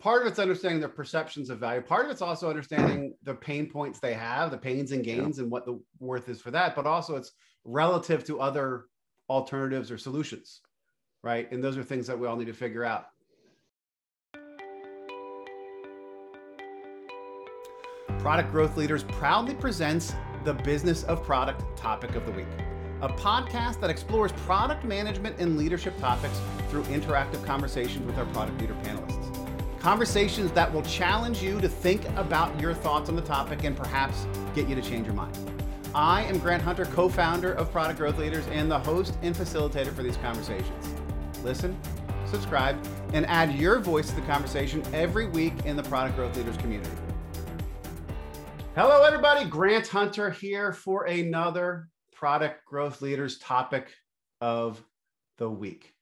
part of it's understanding their perceptions of value. Part of it's also understanding the pain points they have, the pains and gains, yeah. and what the worth is for that. But also, it's relative to other alternatives or solutions, right? And those are things that we all need to figure out. Product Growth Leaders proudly presents the Business of Product topic of the week, a podcast that explores product management and leadership topics through interactive conversations with our product leader panelists. Conversations that will challenge you to think about your thoughts on the topic and perhaps get you to change your mind. I am Grant Hunter, co founder of Product Growth Leaders and the host and facilitator for these conversations. Listen, subscribe, and add your voice to the conversation every week in the Product Growth Leaders community. Hello, everybody. Grant Hunter here for another Product Growth Leaders topic of the week.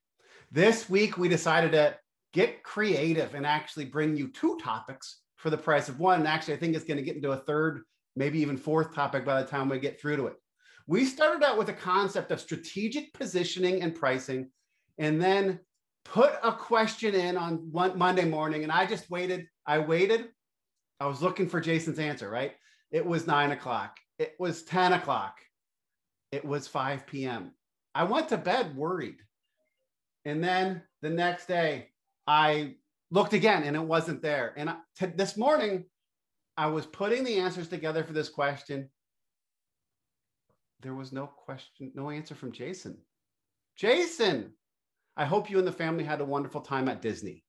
This week, we decided to get creative and actually bring you two topics for the price of one. And actually, I think it's going to get into a third, maybe even fourth topic by the time we get through to it. We started out with a concept of strategic positioning and pricing, and then put a question in on one Monday morning. And I just waited. I waited. I was looking for Jason's answer, right? It was nine o'clock. It was 10 o'clock. It was 5 p.m. I went to bed worried. And then the next day, I looked again and it wasn't there. And I, t- this morning, I was putting the answers together for this question. There was no question, no answer from Jason. Jason, I hope you and the family had a wonderful time at Disney.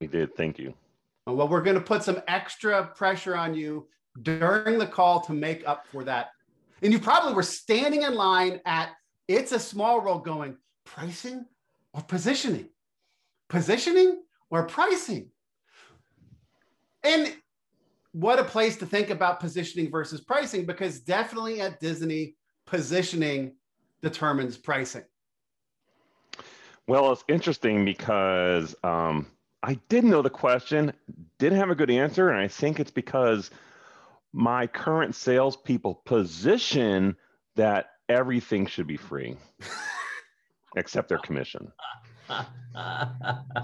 We did. Thank you. Well, we're going to put some extra pressure on you during the call to make up for that. And you probably were standing in line at It's a Small World going, pricing or positioning? Positioning or pricing? And what a place to think about positioning versus pricing because definitely at Disney, positioning determines pricing. Well, it's interesting because um, I didn't know the question, didn't have a good answer, and I think it's because my current salespeople position that everything should be free, except their commission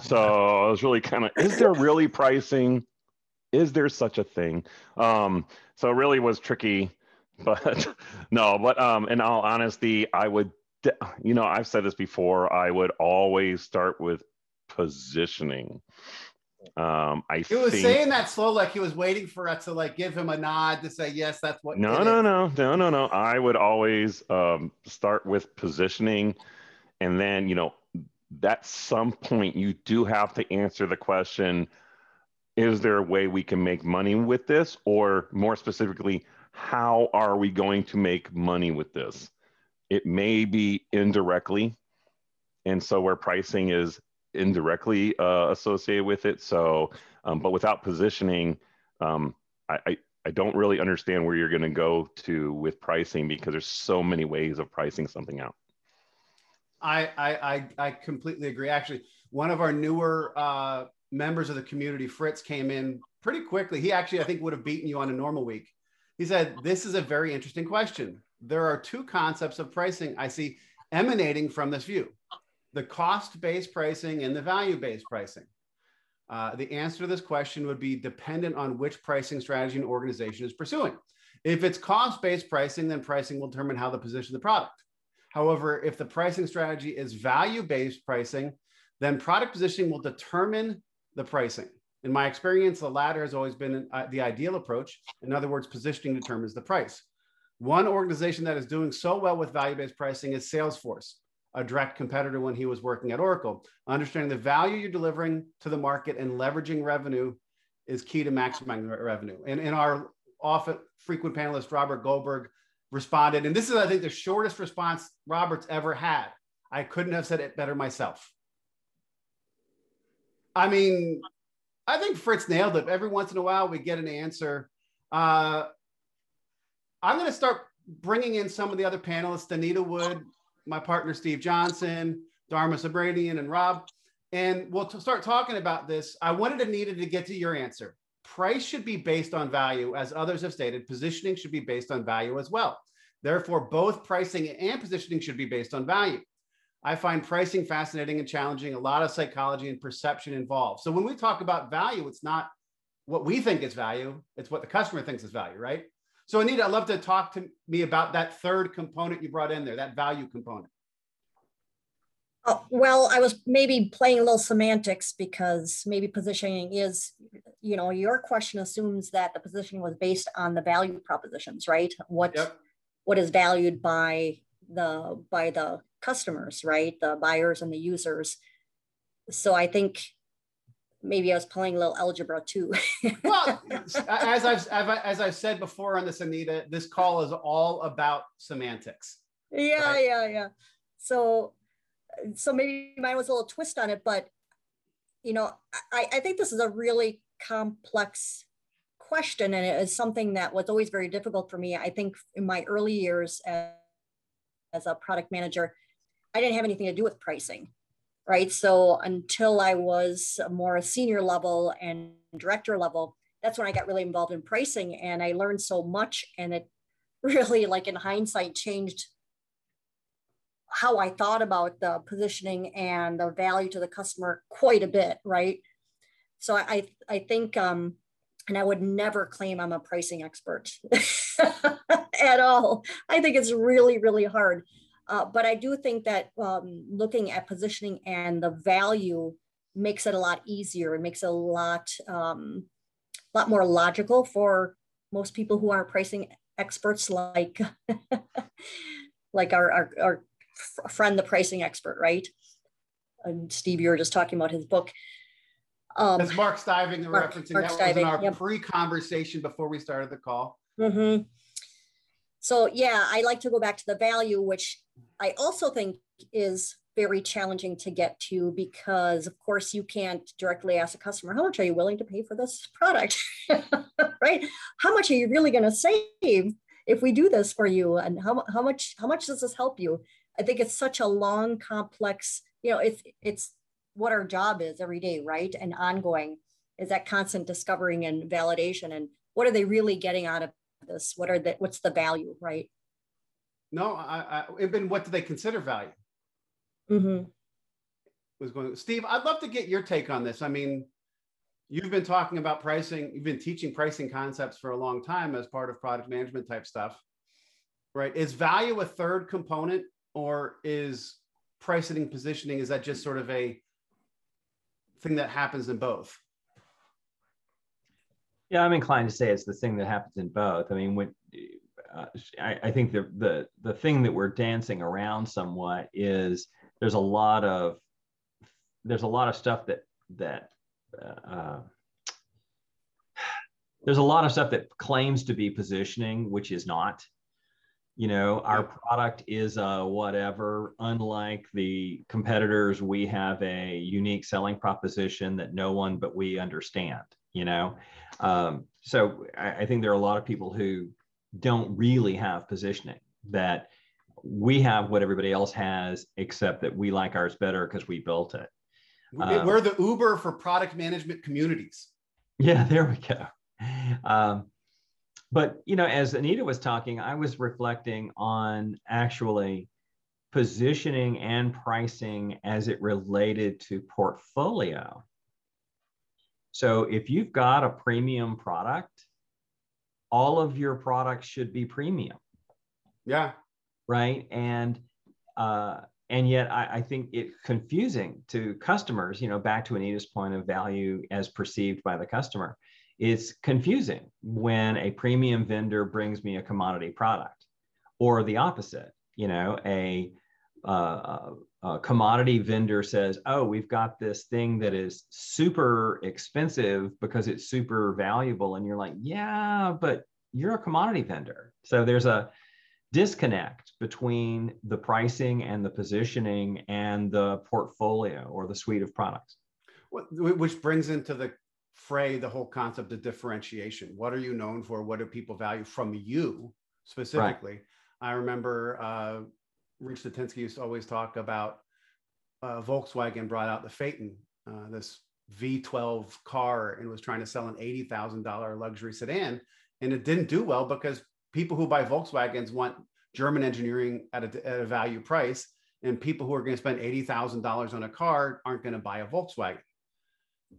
so I was really kind of, is there really pricing? Is there such a thing? Um, so it really was tricky, but no, but um, in all honesty, I would, you know, I've said this before, I would always start with positioning. Um, I he was think, saying that slow, like he was waiting for us to like give him a nod to say yes, that's what. No, no, no, no, no, no. I would always um, start with positioning, and then you know at some point you do have to answer the question is there a way we can make money with this? Or more specifically how are we going to make money with this? It may be indirectly and so where pricing is indirectly uh, associated with it. So um, but without positioning um, I, I, I don't really understand where you're going to go to with pricing because there's so many ways of pricing something out I, I, I, completely agree. Actually, one of our newer uh, members of the community, Fritz, came in pretty quickly. He actually, I think, would have beaten you on a normal week. He said, This is a very interesting question. There are two concepts of pricing I see emanating from this view the cost based pricing and the value based pricing. Uh, the answer to this question would be dependent on which pricing strategy an organization is pursuing. If it's cost based pricing, then pricing will determine how to position the product. However, if the pricing strategy is value based pricing, then product positioning will determine the pricing. In my experience, the latter has always been uh, the ideal approach. In other words, positioning determines the price. One organization that is doing so well with value based pricing is Salesforce, a direct competitor when he was working at Oracle. Understanding the value you're delivering to the market and leveraging revenue is key to maximizing revenue. And in our often frequent panelist, Robert Goldberg, responded. And this is, I think, the shortest response Roberts ever had. I couldn't have said it better myself. I mean, I think Fritz nailed it. Every once in a while, we get an answer. Uh, I'm going to start bringing in some of the other panelists, Anita Wood, my partner, Steve Johnson, Dharma Subramanian, and Rob. And we'll start talking about this. I wanted Anita to get to your answer price should be based on value, as others have stated. Positioning should be based on value as well. Therefore, both pricing and positioning should be based on value. I find pricing fascinating and challenging, a lot of psychology and perception involved. So when we talk about value, it's not what we think is value, it's what the customer thinks is value, right? So Anita, I'd love to talk to me about that third component you brought in there, that value component. Oh, well, I was maybe playing a little semantics because maybe positioning is, you know, your question assumes that the positioning was based on the value propositions, right? What yep. what is valued by the by the customers, right? The buyers and the users. So I think maybe I was playing a little algebra too. well, as I've as I've said before on this, Anita, this call is all about semantics. Yeah, right? yeah, yeah. So, so maybe mine was a little twist on it, but you know, I, I think this is a really complex question, and it is something that was always very difficult for me. I think in my early years as, as a product manager, I didn't have anything to do with pricing, right? So until I was more a senior level and director level, that's when I got really involved in pricing and I learned so much and it really like in hindsight changed how I thought about the positioning and the value to the customer quite a bit, right? So I I think um and I would never claim I'm a pricing expert at all. I think it's really, really hard. Uh, but I do think that um, looking at positioning and the value makes it a lot easier. It makes it a lot, um, lot more logical for most people who aren't pricing experts, like like our, our, our friend, the pricing expert, right? And Steve, you were just talking about his book. Um, That's Mark Stiving, the referencing. Mark that Stiving, was in our yep. pre-conversation before we started the call. Mm-hmm. So yeah, I like to go back to the value, which I also think is very challenging to get to because of course you can't directly ask a customer how much are you willing to pay for this product right how much are you really going to save if we do this for you and how, how much how much does this help you i think it's such a long complex you know it's it's what our job is every day right and ongoing is that constant discovering and validation and what are they really getting out of this what are the what's the value right no, I, I been what do they consider value? Mm-hmm. Was going, Steve. I'd love to get your take on this. I mean, you've been talking about pricing. You've been teaching pricing concepts for a long time as part of product management type stuff, right? Is value a third component, or is pricing positioning? Is that just sort of a thing that happens in both? Yeah, I'm inclined to say it's the thing that happens in both. I mean, when uh, I, I, think the, the the thing that we're dancing around somewhat is there's a lot of there's a lot of stuff that that uh, uh, there's a lot of stuff that claims to be positioning, which is not. You know, our product is a whatever. Unlike the competitors, we have a unique selling proposition that no one but we understand. You know, um, so I, I think there are a lot of people who don't really have positioning that we have what everybody else has except that we like ours better because we built it um, we're the uber for product management communities yeah there we go um, but you know as anita was talking i was reflecting on actually positioning and pricing as it related to portfolio so if you've got a premium product all of your products should be premium. Yeah. Right. And uh, and yet I, I think it's confusing to customers, you know, back to Anita's point of value as perceived by the customer. It's confusing when a premium vendor brings me a commodity product or the opposite, you know, a uh, a commodity vendor says, "Oh, we've got this thing that is super expensive because it's super valuable," and you're like, "Yeah, but you're a commodity vendor." So there's a disconnect between the pricing and the positioning and the portfolio or the suite of products. Which brings into the fray the whole concept of differentiation. What are you known for? What do people value from you specifically? Right. I remember uh, Rich Statinsky used to always talk about uh, Volkswagen brought out the Phaeton, uh, this V12 car, and was trying to sell an $80,000 luxury sedan. And it didn't do well because people who buy Volkswagens want German engineering at a, at a value price. and people who are going to spend $80,000 on a car aren't going to buy a Volkswagen.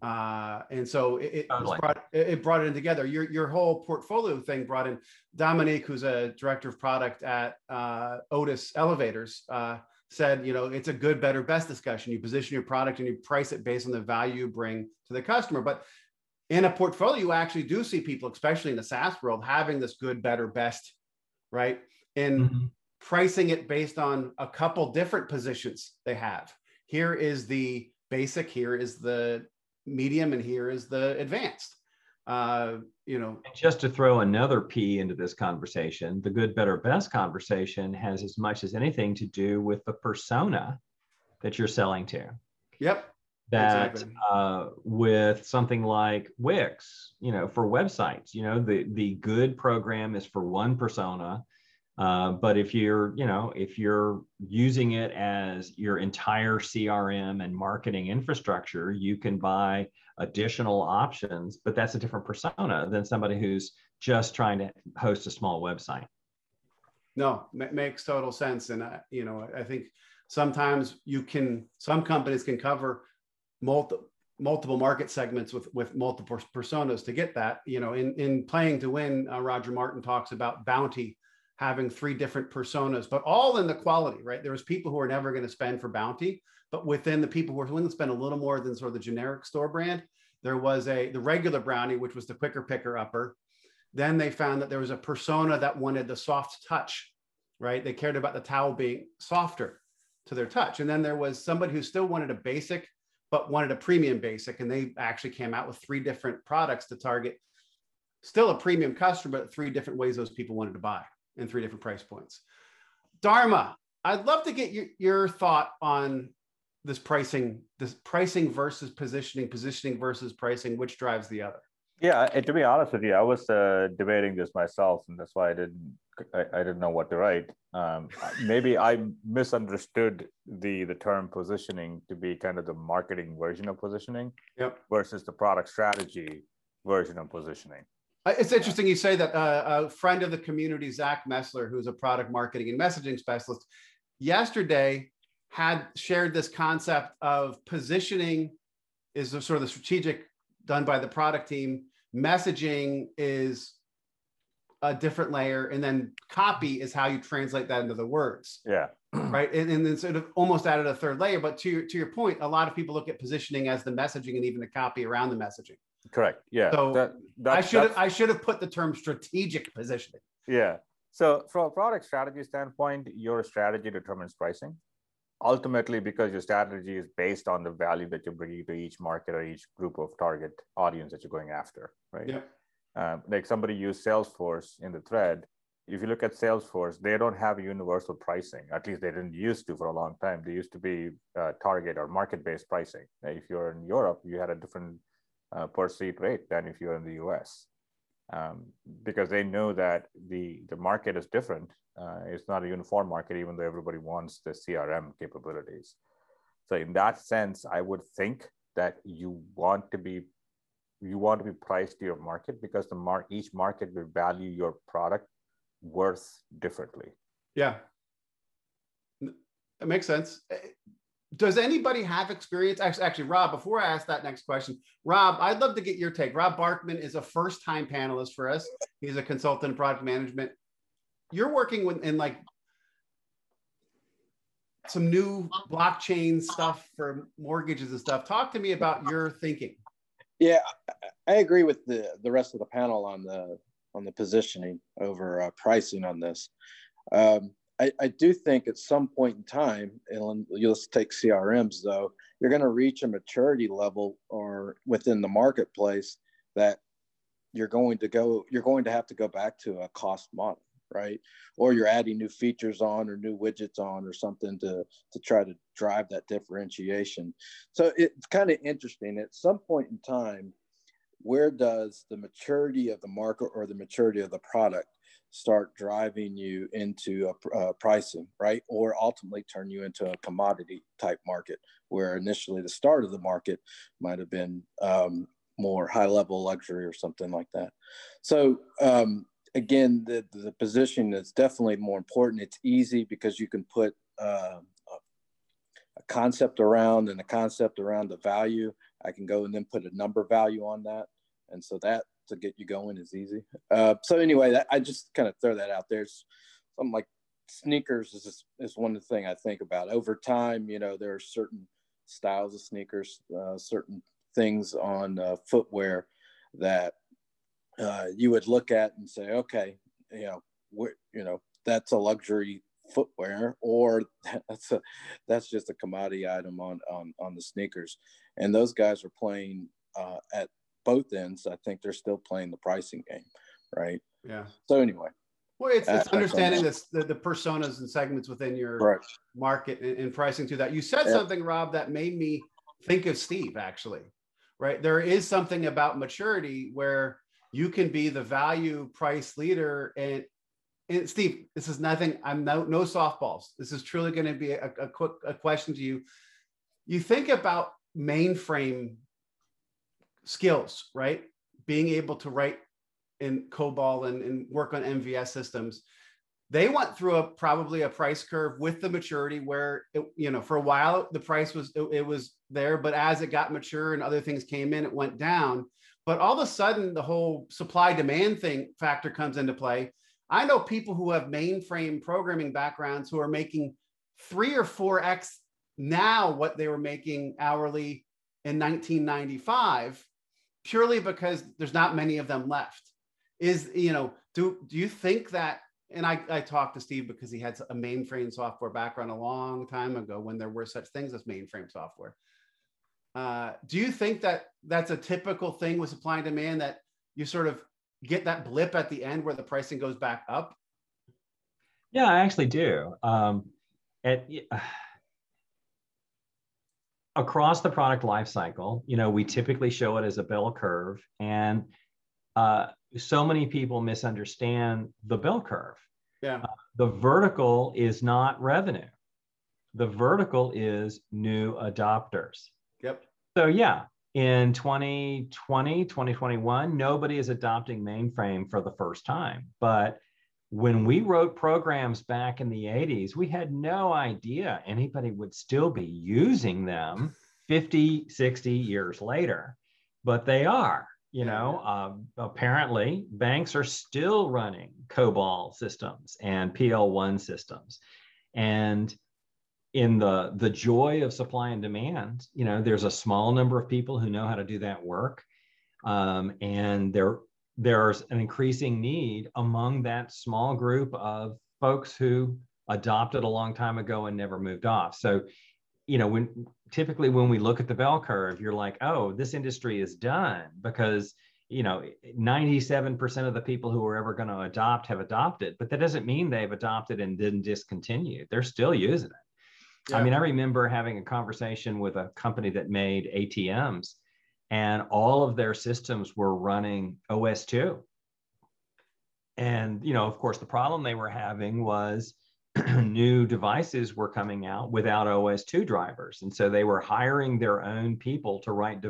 Uh, and so it, it, totally. brought, it, brought it in together. Your, your whole portfolio thing brought in Dominique, who's a director of product at uh, Otis Elevators, uh, said, you know, it's a good, better, best discussion. You position your product and you price it based on the value you bring to the customer. But in a portfolio, you actually do see people, especially in the SaaS world, having this good, better, best, right? And mm-hmm. pricing it based on a couple different positions they have. Here is the basic, here is the medium, and here is the advanced. Uh, you know, and just to throw another P into this conversation, the good, better, best conversation has as much as anything to do with the persona that you're selling to. Yep that exactly. uh, with something like Wix, you know, for websites, you know, the the good program is for one persona, uh, but if you're, you know, if you're using it as your entire CRM and marketing infrastructure, you can buy additional options, but that's a different persona than somebody who's just trying to host a small website. No, m- makes total sense, and uh, you know, I think sometimes you can, some companies can cover multiple multiple market segments with with multiple personas to get that you know in in playing to win uh, roger martin talks about bounty having three different personas but all in the quality right? There was people who are never going to spend for bounty but within the people who are willing to spend a little more than sort of the generic store brand there was a the regular brownie which was the quicker picker upper. Then they found that there was a persona that wanted the soft touch right? They cared about the towel being softer to their touch. And then there was somebody who still wanted a basic but wanted a premium basic. And they actually came out with three different products to target. Still a premium customer, but three different ways those people wanted to buy in three different price points. Dharma, I'd love to get your, your thought on this pricing, this pricing versus positioning, positioning versus pricing, which drives the other. Yeah, to be honest with you, I was uh, debating this myself, and that's why I didn't I, I didn't know what to write. Um, maybe I misunderstood the the term positioning to be kind of the marketing version of positioning yep. versus the product strategy version of positioning. It's interesting you say that. Uh, a friend of the community, Zach Messler, who's a product marketing and messaging specialist, yesterday had shared this concept of positioning is sort of the strategic done by the product team. Messaging is a different layer and then copy is how you translate that into the words yeah right and, and then sort of almost added a third layer but to your to your point a lot of people look at positioning as the messaging and even the copy around the messaging correct yeah so that, that, i should have i should have put the term strategic positioning yeah so from a product strategy standpoint your strategy determines pricing ultimately because your strategy is based on the value that you're bringing to each market or each group of target audience that you're going after right yeah uh, like somebody used Salesforce in the thread. If you look at Salesforce, they don't have universal pricing. At least they didn't used to for a long time. They used to be uh, target or market-based pricing. If you're in Europe, you had a different uh, per seat rate than if you're in the US. Um, because they know that the, the market is different. Uh, it's not a uniform market, even though everybody wants the CRM capabilities. So in that sense, I would think that you want to be you want to be priced to your market because the mar- each market will value your product worth differently. Yeah, it makes sense. Does anybody have experience? Actually, actually, Rob, before I ask that next question, Rob, I'd love to get your take. Rob Barkman is a first time panelist for us. He's a consultant in product management. You're working with in like some new blockchain stuff for mortgages and stuff. Talk to me about your thinking. Yeah, I agree with the the rest of the panel on the on the positioning over uh, pricing on this. Um, I, I, do think at some point in time, and you'll take CRMs though, you're going to reach a maturity level or within the marketplace that you're going to go, you're going to have to go back to a cost model right? Or you're adding new features on or new widgets on or something to, to try to drive that differentiation. So it's kind of interesting. At some point in time, where does the maturity of the market or the maturity of the product start driving you into a, a pricing, right? Or ultimately turn you into a commodity type market where initially the start of the market might have been um, more high level luxury or something like that. So um, again, the, the position is definitely more important. It's easy because you can put uh, a concept around and a concept around the value, I can go and then put a number value on that. And so that to get you going is easy. Uh, so anyway, that, I just kind of throw that out there. It's something like sneakers is, is one thing I think about over time. You know, there are certain styles of sneakers, uh, certain things on uh, footwear that uh, you would look at and say, okay, you know, you know, that's a luxury footwear or that's a that's just a commodity item on on on the sneakers and those guys are playing uh, at both ends i think they're still playing the pricing game right yeah so anyway well it's, it's understanding this the, the personas and segments within your right. market and, and, pricing to that you said yeah. something rob that made me think of steve actually right there is something about maturity where you can be the value price leader and and Steve, this is nothing. I'm no no softballs. This is truly going to be a, a quick a question to you. You think about mainframe skills, right? Being able to write in COBOL and, and work on MVS systems. They went through a probably a price curve with the maturity where it, you know for a while the price was it, it was there, but as it got mature and other things came in, it went down. But all of a sudden, the whole supply demand thing factor comes into play I know people who have mainframe programming backgrounds who are making three or four X now what they were making hourly in 1995 purely because there's not many of them left is you know do do you think that and I, I talked to steve because he had a mainframe software background a long time ago when there were such things as mainframe software uh, do you think that that's a typical thing with supply and demand that you sort of get that blip at the end where the pricing goes back up? Yeah, I actually do. Um, across the product lifecycle, you know, we typically show it as a bell curve, and uh, so many people misunderstand the bell curve. Yeah. Uh, the vertical is not revenue. The vertical is new adopters. Yep. So yeah, in 2020, 2021, nobody is adopting mainframe for the first time. But when we wrote programs back in the 80s, we had no idea anybody would still be using them 50, 60 years later. But they are, you know, um, apparently banks are still running COBOL systems and PL1 systems. And in the the joy of supply and demand you know there's a small number of people who know how to do that work um, and there there's an increasing need among that small group of folks who adopted a long time ago and never moved off so you know when typically when we look at the bell curve you're like oh this industry is done because you know 97% of the people who are ever going to adopt have adopted but that doesn't mean they've adopted and then discontinued. they're still using it yeah. I mean, I remember having a conversation with a company that made ATMs, and all of their systems were running OS2. And, you know, of course, the problem they were having was new devices were coming out without OS2 drivers. And so they were hiring their own people to write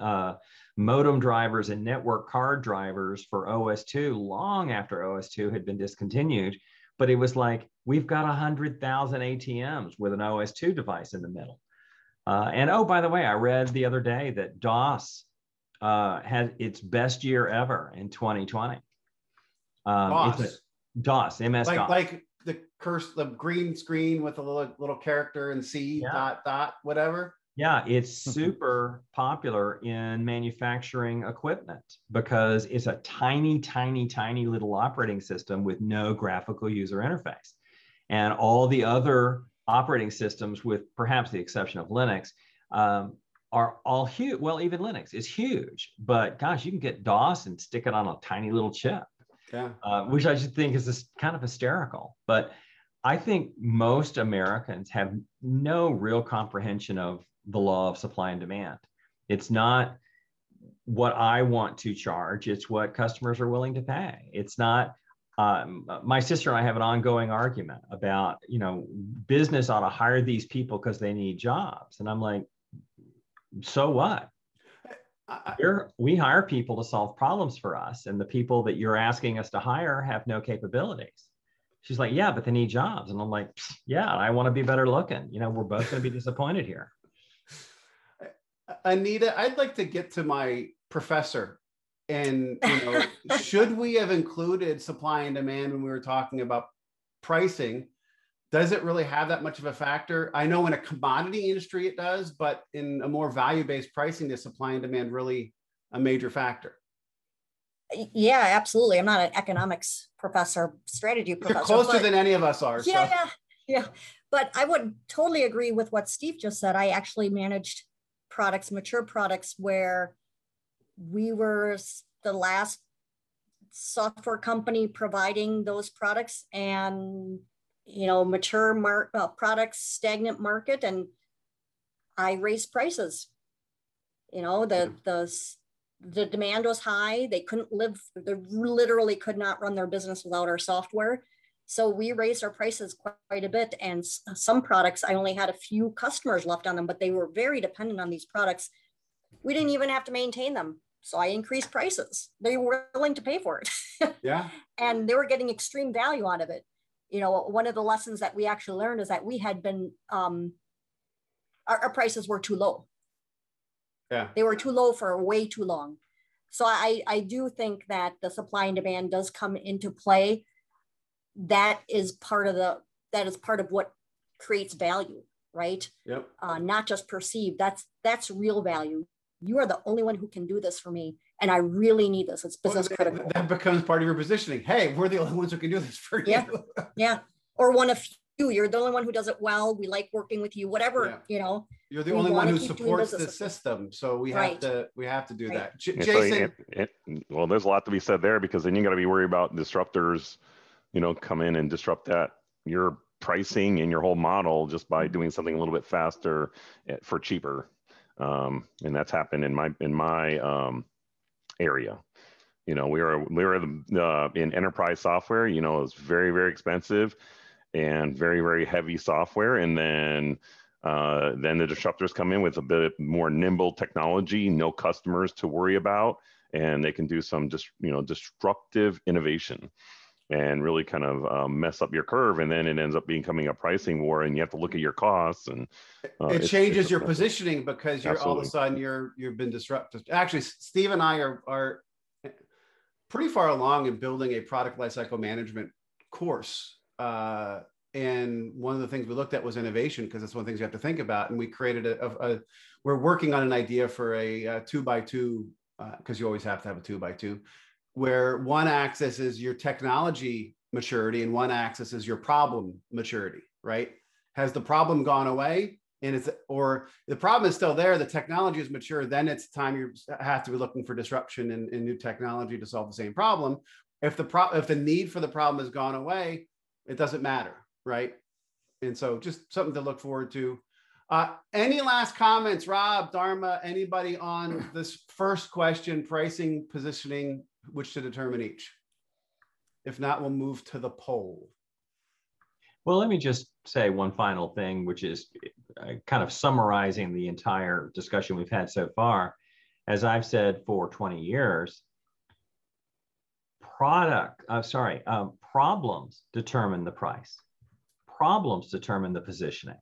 uh, modem drivers and network card drivers for OS2 long after OS2 had been discontinued but it was like we've got 100,000 ATMs with an OS2 device in the middle. Uh, and oh, by the way, I read the other day that DOS uh, had its best year ever in 2020. Um, DOS. It's a, DOS, MS like, DOS. Like the curse, the green screen with a little little character and C yeah. dot dot whatever. Yeah, it's super popular in manufacturing equipment because it's a tiny, tiny, tiny little operating system with no graphical user interface. And all the other operating systems, with perhaps the exception of Linux, um, are all huge. Well, even Linux is huge, but gosh, you can get DOS and stick it on a tiny little chip, yeah. uh, which I just think is this kind of hysterical. But I think most Americans have no real comprehension of the law of supply and demand. It's not what I want to charge, it's what customers are willing to pay. It's not. Um, my sister and I have an ongoing argument about, you know, business ought to hire these people because they need jobs. And I'm like, so what? We're, we hire people to solve problems for us, and the people that you're asking us to hire have no capabilities. She's like, yeah, but they need jobs. And I'm like, yeah, I want to be better looking. You know, we're both going to be disappointed here. Anita, I'd like to get to my professor. And you know, should we have included supply and demand when we were talking about pricing? Does it really have that much of a factor? I know in a commodity industry it does, but in a more value-based pricing, is supply and demand really a major factor? Yeah, absolutely. I'm not an economics professor, strategy professor. You're closer than any of us are. Yeah, so. yeah, yeah. But I would totally agree with what Steve just said. I actually managed products, mature products, where we were the last software company providing those products and you know mature mar- uh, products stagnant market and i raised prices you know the the the demand was high. They couldn't live, they literally could not run their business without our software. So we raised our prices quite a bit. And some products, I only had a few customers left on them, but they were very dependent on these products. We didn't even have to maintain them. So I increased prices. They were willing to pay for it. Yeah. and they were getting extreme value out of it. You know, one of the lessons that we actually learned is that we had been, um, our, our prices were too low yeah. They were too low for way too long. So I, I do think that the supply and demand does come into play. That is part of the that is part of what creates value, right? Yep. Uh, not just perceived. That's that's real value. You are the only one who can do this for me, and I really need this. It's business well, critical. That becomes part of your positioning. Hey, we're the only ones who can do this for yeah. you. yeah. Or one of you. You're the only one who does it well. We like working with you. Whatever yeah. you know. You're the only one who supports the system, so we right. have to we have to do right. that. J- Jason, it, it, well, there's a lot to be said there because then you got to be worried about disruptors, you know, come in and disrupt that your pricing and your whole model just by doing something a little bit faster eh, for cheaper, um, and that's happened in my in my um, area. You know, we were we were uh, in enterprise software. You know, it's very very expensive and very very heavy software, and then uh, then the disruptors come in with a bit more nimble technology, no customers to worry about, and they can do some just you know disruptive innovation and really kind of um, mess up your curve and then it ends up becoming a pricing war and you have to look at your costs and uh, it changes it's your positioning because you're Absolutely. all of a sudden you're you've been disrupted actually steve and i are are pretty far along in building a product lifecycle management course uh, and one of the things we looked at was innovation because that's one of the things you have to think about and we created a, a, a we're working on an idea for a, a two by two because uh, you always have to have a two by two where one axis is your technology maturity and one axis is your problem maturity right has the problem gone away and it's or the problem is still there the technology is mature then it's time you have to be looking for disruption and, new technology to solve the same problem if the pro if the need for the problem has gone away it doesn't matter right? And so just something to look forward to. Uh, any last comments, Rob, Dharma, anybody on this first question, pricing, positioning, which to determine each? If not, we'll move to the poll. Well, let me just say one final thing, which is uh, kind of summarizing the entire discussion we've had so far. As I've said for 20 years, product, uh, sorry, um, problems determine the price problems determine the positioning.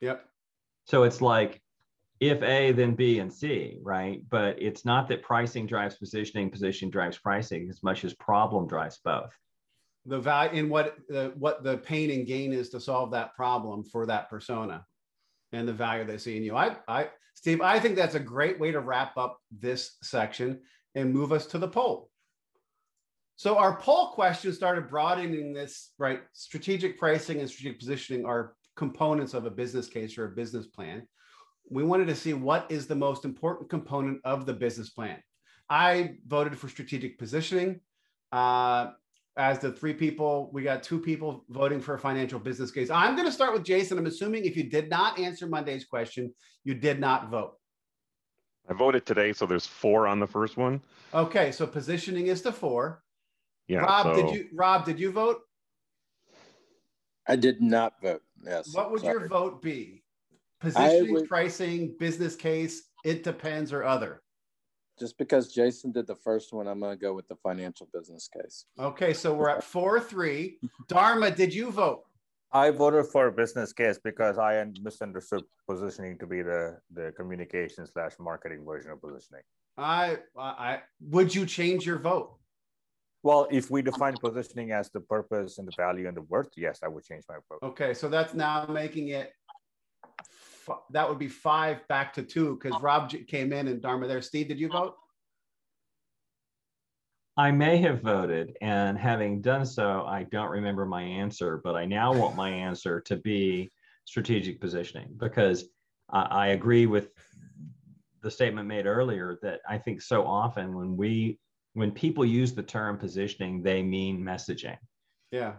Yep. So it's like if A, then B and C, right? But it's not that pricing drives positioning, position drives pricing as much as problem drives both. The value in what the what the pain and gain is to solve that problem for that persona and the value they see in you. I I Steve, I think that's a great way to wrap up this section and move us to the poll. So our poll question started broadening this, right? Strategic pricing and strategic positioning are components of a business case or a business plan. We wanted to see what is the most important component of the business plan. I voted for strategic positioning. Uh, as the three people, we got two people voting for a financial business case. I'm going to start with Jason. I'm assuming if you did not answer Monday's question, you did not vote. I voted today, so there's four on the first one. Okay, so positioning is the four. Yeah. Rob, so... did you Rob, did you vote? I did not vote. Yes. What would Sorry. your vote be? Positioning, would... pricing, business case, it depends, or other? just because Jason did the first one, I'm going to go with the financial business case. Okay, so we're at four three. Dharma, did you vote? I voted for business case because I misunderstood positioning to be the the communication slash marketing version of positioning. I I would you change your vote? Well, if we define positioning as the purpose and the value and the worth, yes, I would change my vote. Okay, so that's now making it that would be five back to two because oh. Rob came in and Dharma there. Steve, did you oh. vote? I may have voted, and having done so, I don't remember my answer, but I now want my answer to be strategic positioning because I, I agree with the statement made earlier that I think so often when we when people use the term positioning, they mean messaging. Yeah.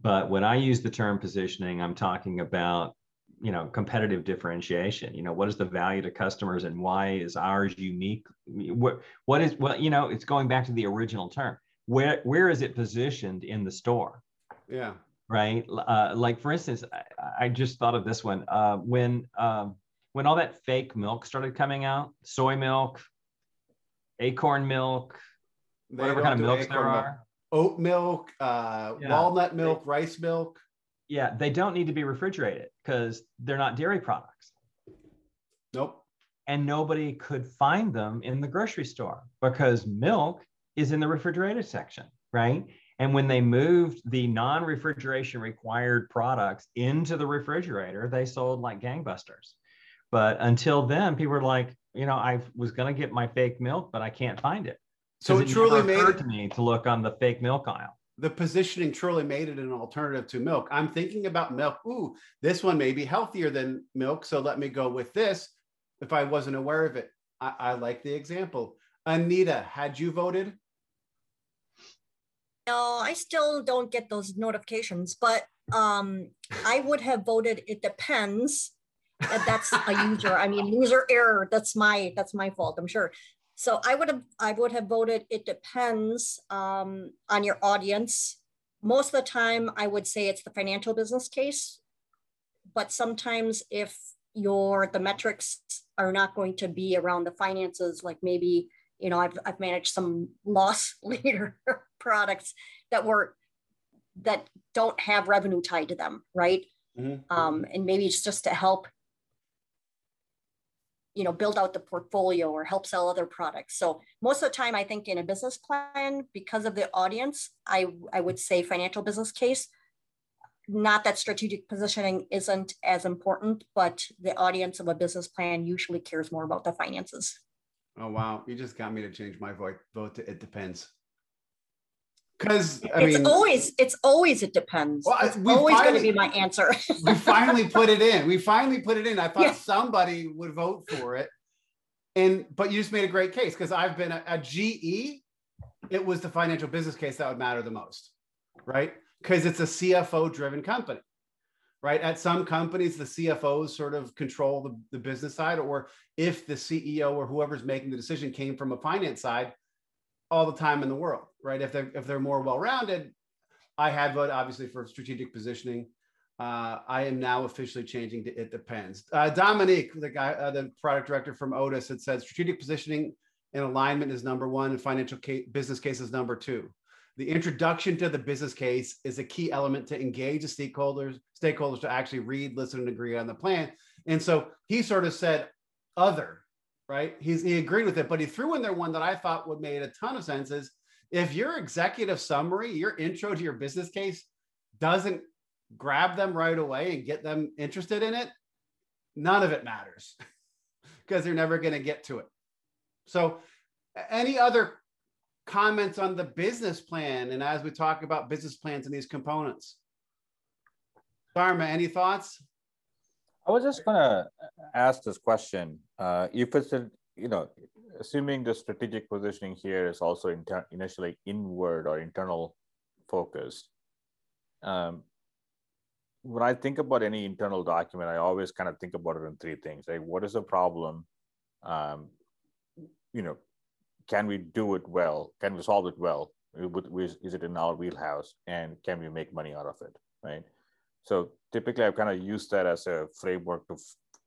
But when I use the term positioning, I'm talking about you know competitive differentiation you know what is the value to customers and why is ours unique? What what is well you know it's going back to the original term. Where where is it positioned in the store? Yeah. Right? Uh, like for instance I, I, just thought of this one. Uh, when um, when all that fake milk started coming out soy milk acorn milk they whatever kind of milks there milk. are. Oat milk uh, yeah. walnut milk rice milk. Yeah, they don't need to be refrigerated because they're not dairy products. Nope. And nobody could find them in the grocery store because milk is in the refrigerated section, right? And when they moved the non refrigeration required products into the refrigerator, they sold like gangbusters. But until then, people were like, you know, I was going to get my fake milk, but I can't find it. So it, it truly made it to me to look on the fake milk aisle the positioning truly made it an alternative to milk. I'm thinking about milk. Ooh, this one may be healthier than milk. So let me go with this if I wasn't aware of it. I, I like the example. Anita, had you voted? No, I still don't get those notifications, but um, I would have voted it depends. That's a user. I mean, user error. That's my that's my fault. I'm sure. So I would have I would have voted it depends um, on your audience. Most of the time, I would say it's the financial business case, but sometimes if your the metrics are not going to be around the finances, like maybe you know I've I've managed some loss leader products that were that don't have revenue tied to them, right? Mm-hmm. Um, and maybe it's just to help you know build out the portfolio or help sell other products. So most of the time i think in a business plan because of the audience i i would say financial business case not that strategic positioning isn't as important but the audience of a business plan usually cares more about the finances. Oh wow. You just got me to change my vote vote. To it depends because I it's mean, always it's always it depends. Well, it's always going to be my answer. we finally put it in. We finally put it in. I thought yeah. somebody would vote for it, and but you just made a great case because I've been a, a GE. It was the financial business case that would matter the most, right? Because it's a CFO driven company, right? At some companies, the CFOs sort of control the, the business side, or if the CEO or whoever's making the decision came from a finance side, all the time in the world, right? If they're if they're more well-rounded, I had voted obviously for strategic positioning. Uh, I am now officially changing to it depends. Uh, Dominique, the guy, uh, the product director from Otis, had said strategic positioning and alignment is number one, and financial case, business case is number two. The introduction to the business case is a key element to engage the stakeholders, stakeholders to actually read, listen, and agree on the plan. And so he sort of said other right? He's, he agreed with it, but he threw in there one that I thought would made a ton of sense is if your executive summary, your intro to your business case doesn't grab them right away and get them interested in it, none of it matters because they're never going to get to it. So, any other comments on the business plan? And as we talk about business plans and these components, Dharma, any thoughts? I was just gonna ask this question. Uh, it's a, you know, assuming the strategic positioning here is also inter- initially inward or internal focused, um, when I think about any internal document, I always kind of think about it in three things. Like, what is the problem? Um, you know, can we do it well? Can we solve it well? Is it in our wheelhouse? And can we make money out of it? Right. So typically, I've kind of used that as a framework to,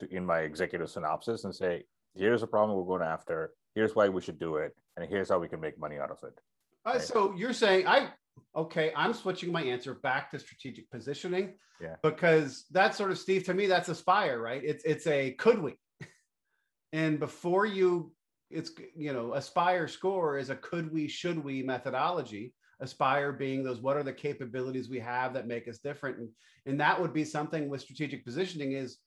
to in my executive synopsis and say, here's a problem we're going after. here's why we should do it, and here's how we can make money out of it. Uh, Right. so you're saying I okay, I'm switching my answer back to strategic positioning. Yeah. Because that's sort of Steve, to me, that's aspire, right? It's it's a could we. And before you it's you know, aspire score is a could we, should we methodology. Aspire being those what are the capabilities we have that make us different. And and that would be something with strategic positioning is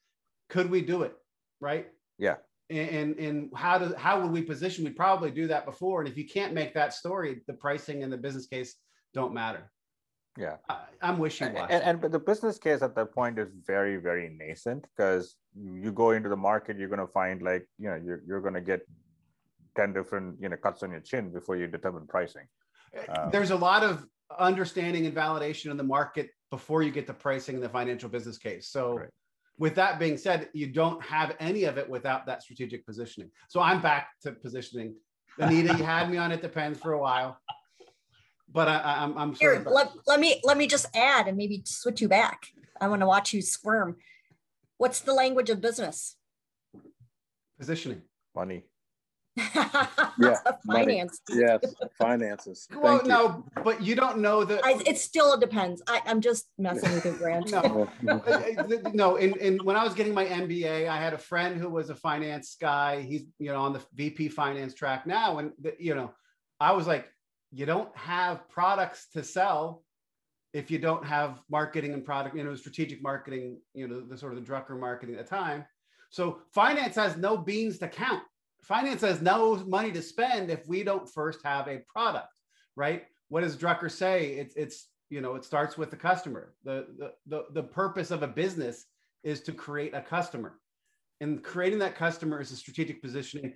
could we do it? Right. Yeah. And, and how do how would we position? We'd probably do that before. And if you can't make that story, the pricing and the business case don't matter. Yeah. I, I'm wishing and, and, and but the business case at that point is very very nascent because you go into the market you're going to find like you know you're, you're going to get 10 different you know cuts on your chin before you determine pricing um, There's a lot of understanding and validation in the market before you get to pricing and the financial business case. So, Right. With that being said, you don't have any of it without that strategic positioning. So, I'm back to positioning. Anita, you had me on it depends for a while, but I, I, I'm I'm sure. Here, let, let me let me just add and maybe switch you back. I want to watch you squirm. What's the language of business? positioning. money Yeah, money. Finance. Yes, finances. Well, Thank you. no, but you don't know that. I, it still depends. I, I'm just messing with you, Grant. no, no and, and when i was getting my mba i had a friend who was a finance guy he's you know on the vp finance track now and the, you know i was like you don't have products to sell if you don't have marketing and product you know strategic marketing you know the sort of the drucker marketing at the time so finance has no beans to count finance has no money to spend if we don't first have a product right? What does drucker say? It's it's you know it starts with the customer. The, the the the purpose of a business is to create a customer. And creating that customer is a strategic positioning.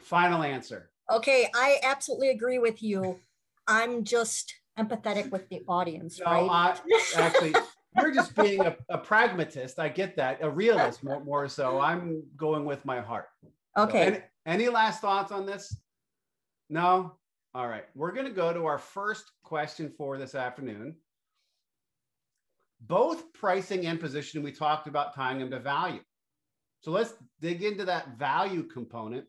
Final answer. Okay, I absolutely agree with you. I'm just empathetic with the audience, no right? i actually you're just being a, a pragmatist. I get that. A realist more, more so. I'm going with my heart So, okay, any, any last thoughts on this? No? All right. We're going to go to our first question for this afternoon. Both pricing and positioning we talked about tying them to value. So let's dig into that value component.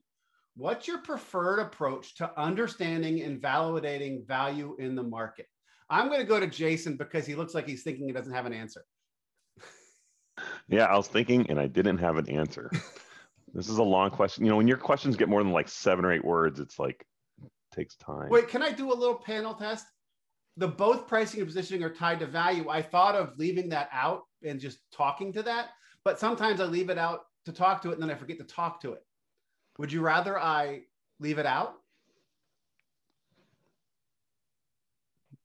What's your preferred approach to understanding and validating value in the market? I'm going to go to jason because he looks like he's thinking he doesn't have an answer. Yeah, I was thinking and I didn't have an answer. this is a long question. You know, when your questions get more than like seven or eight words, it's like it takes time. Wait, can I do a little panel test? The both pricing and positioning are tied to value. I thought of leaving that out and just talking to that, but sometimes I leave it out to talk to it and then I forget to talk to it. Would you rather I leave it out?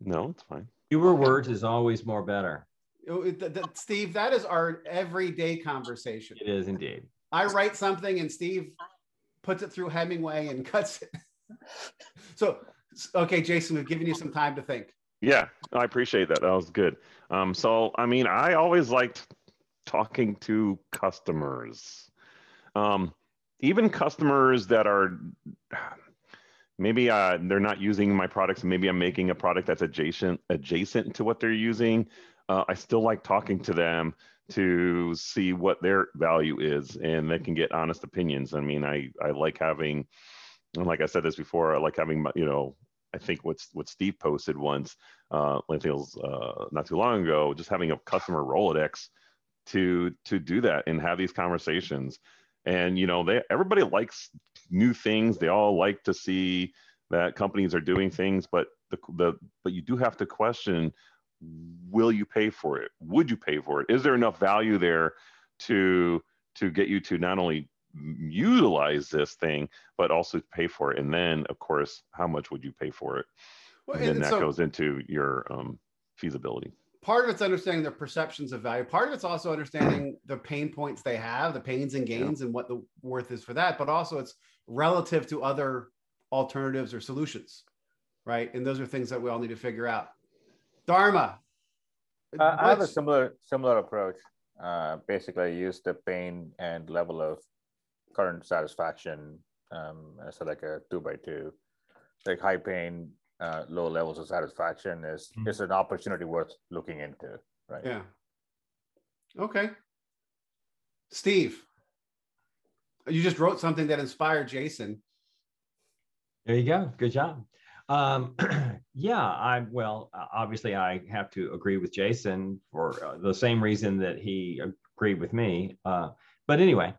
No, it's fine. Fewer words is always more better. Oh, it- th- th- Steve, that is our everyday conversation. It is indeed. I write something and Steve puts it through Hemingway and cuts it. so, okay, Jason, we've given you some time to think. Yeah, I appreciate that. That was good. Um, so, I mean, I always liked talking to customers, um, even customers that are maybe uh, they're not using my products. Maybe I'm making a product that's adjacent adjacent to what they're using. Uh, I still like talking to them to see what their value is, and they can get honest opinions. I mean, I I like having, and like I said this before, I like having you know I think what's what Steve posted once, uh, I think it was uh, not too long ago, just having a customer Rolodex to to do that and have these conversations. And you know, they everybody likes new things. They all like to see that companies are doing things, but the the but you do have to question: Will you pay for it? Would you pay for it? Is there enough value there to to get you to not only utilize this thing but also pay for it and then of course how much would you pay for it Well, and then and that so goes into your um, feasibility part of it's understanding their perceptions of value. Part of it's also understanding the pain points they have, the pains and gains, and what the worth is for that. But also, it's relative to other alternatives or solutions, right? And those are things that we all need to figure out. Dharma. Uh, I have a similar similar approach. Uh, basically, I use the pain and level of current satisfaction um, as a, like a two by two. Like high pain, uh, low levels of satisfaction is Hmm. is an opportunity worth looking into, right? yeah. Okay. Steve, you just wrote something that inspired Jason. There you go. Good job. Um, yeah, I well, obviously, I have to agree with Jason for uh, the same reason that he agreed with me. Uh, but anyway,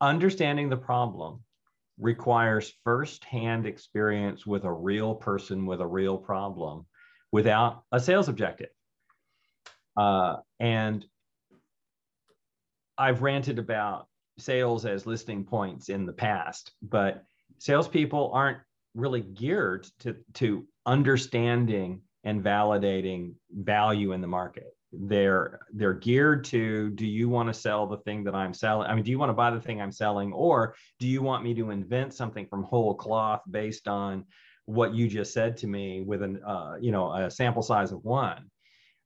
understanding the problem requires firsthand experience with a real person with a real problem without a sales objective. Uh, and I've ranted about sales as listing points in the past, but salespeople aren't really geared to, to understanding and validating value in the market. They're they're geared to do you want to sell the thing that I'm selling? I mean, do you want to buy the thing I'm selling, or do you want me to invent something from whole cloth based on what you just said to me with an uh, you know a sample size of one?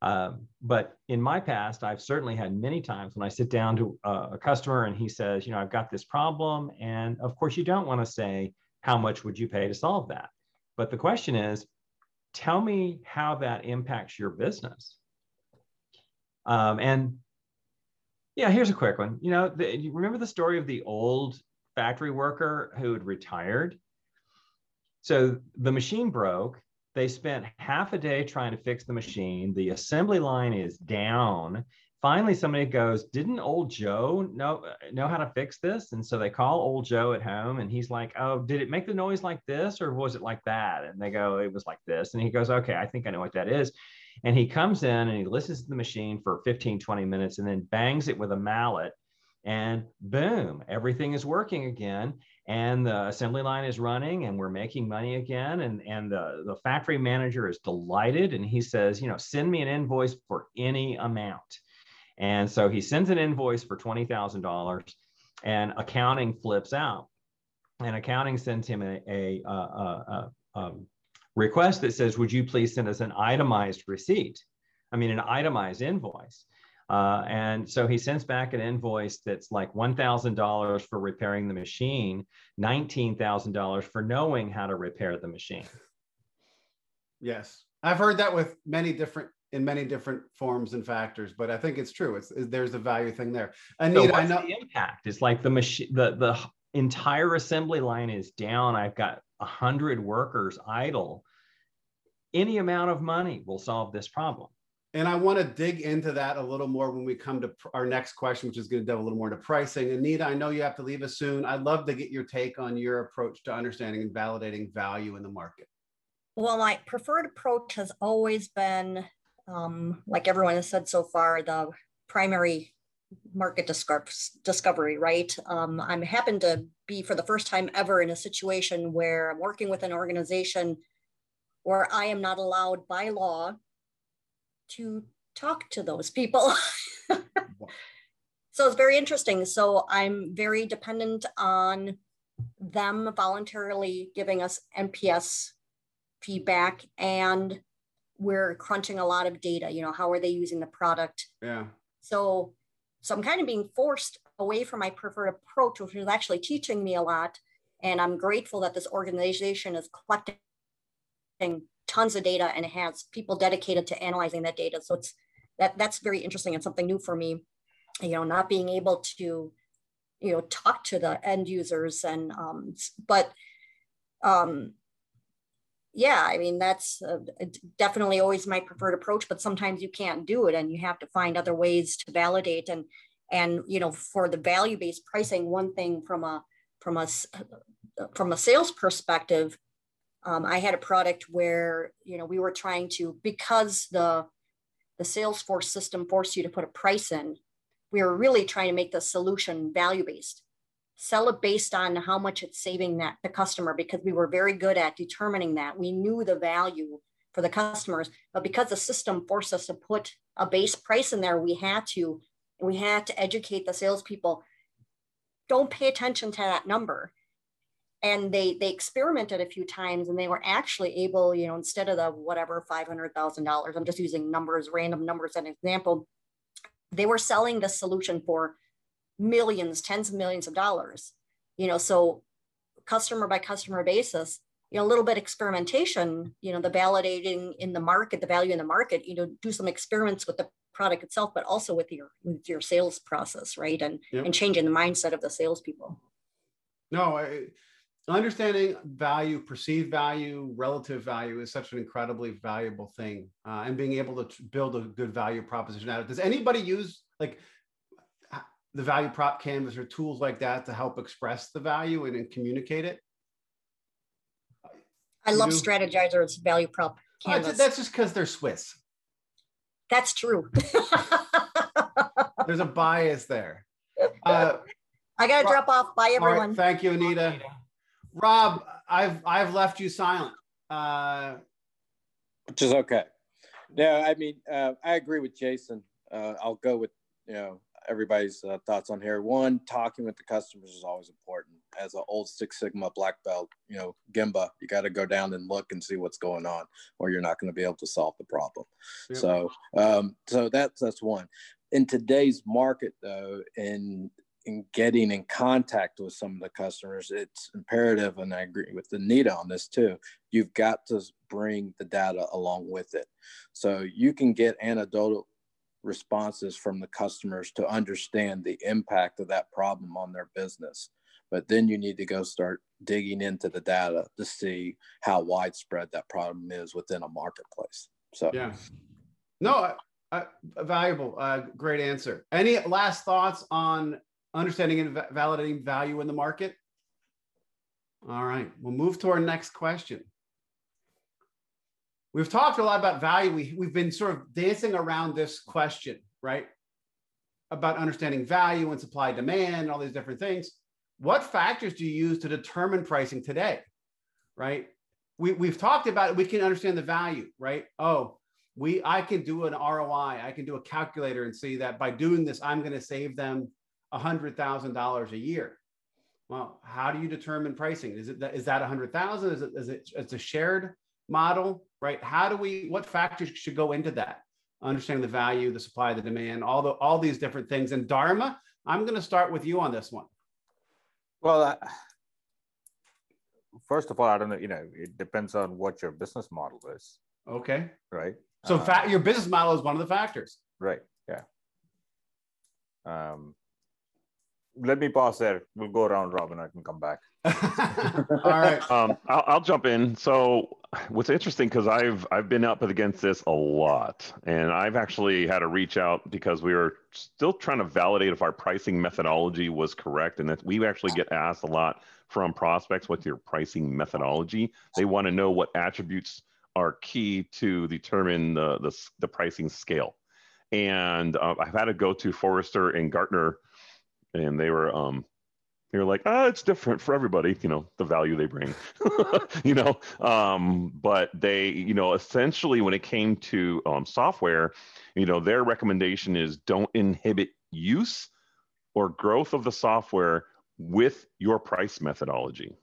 Uh, but in my past, I've certainly had many times when I sit down to uh, a customer and he says, you know, I've got this problem. And of course, you don't want to say, how much would you pay to solve that? But the question is, tell me how that impacts your business. Um, and yeah, here's a quick one. You know, the, you remember the story of the old factory worker who had retired? So the machine broke they spent half a day trying to fix the machine. The assembly line is down. Finally, somebody goes, "Didn't old Joe know know how to fix this?" And so they call old Joe at home, and he's like, "Oh, did it make the noise like this, or was it like that?" And they go, "It was like this." And he goes, "Okay, I think I know what that is." And he comes in and he listens to the machine for 15, 20 minutes, and then bangs it with a mallet and boom, everything is working again. And the assembly line is running and we're making money again. And, and the, the factory manager is delighted. And he says, you know, send me an invoice for any amount. And so he sends an invoice for $20,000 and accounting flips out. And accounting sends him a, a, a, a, a request that says, would you please send us an itemized receipt? I mean, an itemized invoice. Uh, and so he sends back an invoice that's like $1,000 for repairing the machine, $19,000 for knowing how to repair the machine. Yes. I've heard that with many different in many different forms and factors, but I think it's true. It's, it's there's a value thing there. Anita, so I know the impact. It's like the machine, the the entire assembly line is down. I've got a hundred workers idle. Any amount of money will solve this problem. And I want to dig into that a little more when we come to our next question, which is going to delve a little more into pricing. Anita, I know you have to leave us soon. I'd love to get your take on your approach to understanding and validating value in the market. Well, my preferred approach has always been, um, like everyone has said so far, the primary market discovery, right? Um, I'm happen to be for the first time ever in a situation where I'm working with an organization where I am not allowed by law to talk to those people. so it's very interesting. So I'm very dependent on them voluntarily giving us NPS feedback and we're crunching a lot of data you know how are they using the product yeah so so i'm kind of being forced away from my preferred approach which is actually teaching me a lot and i'm grateful that this organization is collecting tons of data and has people dedicated to analyzing that data. So it's that that's very interesting and something new for me. You know, not being able to, you know, talk to the end users and um, but um, yeah, I mean that's uh, definitely always my preferred approach. But sometimes you can't do it, and you have to find other ways to validate and and you know for the value based pricing. One thing from a from a from a sales perspective um, I had a product where you know we were trying to because the the Salesforce system forced you to put a price in. We were really trying to make the solution value based, sell it based on how much it's saving that the customer because we were very good at determining that. We knew the value for the customers, but because the system forced us to put a base price in there, we had to we had to educate the salespeople. Don't pay attention to that number and they they experimented a few times and they were actually able you know instead of the whatever $500000 i'm just using numbers random numbers as an example they were selling the solution for millions tens of millions of dollars. You know so customer by customer basis you know a little bit experimentation you know the validating in the market the value in the market you know do some experiments with the product itself but also with your with your sales process right? And yep. and changing the mindset of the salespeople. No I, understanding value, perceived value, relative value is such an incredibly valuable thing, uh, and being able to build a good value proposition out of it. Does anybody use like the value prop canvas or tools like that to help express the value and, and communicate it? I love you? Strategyzer's value prop canvas. Oh, that's just because they're Swiss. That's true. There's a bias there. Uh, I gotta drop off. Bye, everyone. Right, thank you, Anita. Rob, I've I've left you silent. Uh, Which is okay. No, I mean uh, I agree with Jason. Uh, I'll go with you know everybody's uh, thoughts on here. One, talking with the customers is always important. As an old Six Sigma black belt, you know, Gemba, you got to go down and look and see what's going on, or you're not going to be able to solve the problem. Yep. So, um, so that's that's one. In today's market, though, in in getting in contact with some of the customers, it's imperative, and I agree with Anita on this too. You've got to bring the data along with it, so you can get anecdotal responses from the customers to understand the impact of that problem on their business. But then you need to go start digging into the data to see how widespread that problem is within a marketplace. So, yeah, no, uh, valuable, uh, great answer. Any last thoughts on understanding and validating value in the market? All right, we'll move to our next question. We've talked a lot about value. We, we've been sort of dancing around this question, right? About understanding value and supply demand and all these different things. What factors do you use to determine pricing today, right? We, we've talked about it. We can understand the value, right? Oh, we I can do an ROI. I can do a calculator and see that by doing this, I'm going to save them $100,000 a year. Well, how do you determine pricing? Is it is that 100,000? Is it is it it's a shared model, right? How do we what factors should go into that? Understanding the value, the supply, the demand, all the all these different things. And Dharma, I'm going to start with you on this one. Well, uh, first of all, I don't know. You know, it depends on what your business model is. Okay. Right. So, uh, your business model is one of the factors. Right. Yeah. Um, let me pause there. We'll go around, Robin. I can come back. All right. Um, I'll, I'll, jump in. So, what's interesting because I've I've been up against this a lot, and I've actually had to reach out because we were still trying to validate if our pricing methodology was correct, and that we actually get asked a lot from prospects what's your pricing methodology. They want to know what attributes are key to determine the the, the pricing scale. And uh, I've had to go to Forrester and Gartner and they were um they were like, ah, it's different for everybody, you know, the value they bring, you know. Um, but they, you know, essentially when it came to um, software, you know, their recommendation is don't inhibit use or growth of the software with your price methodology,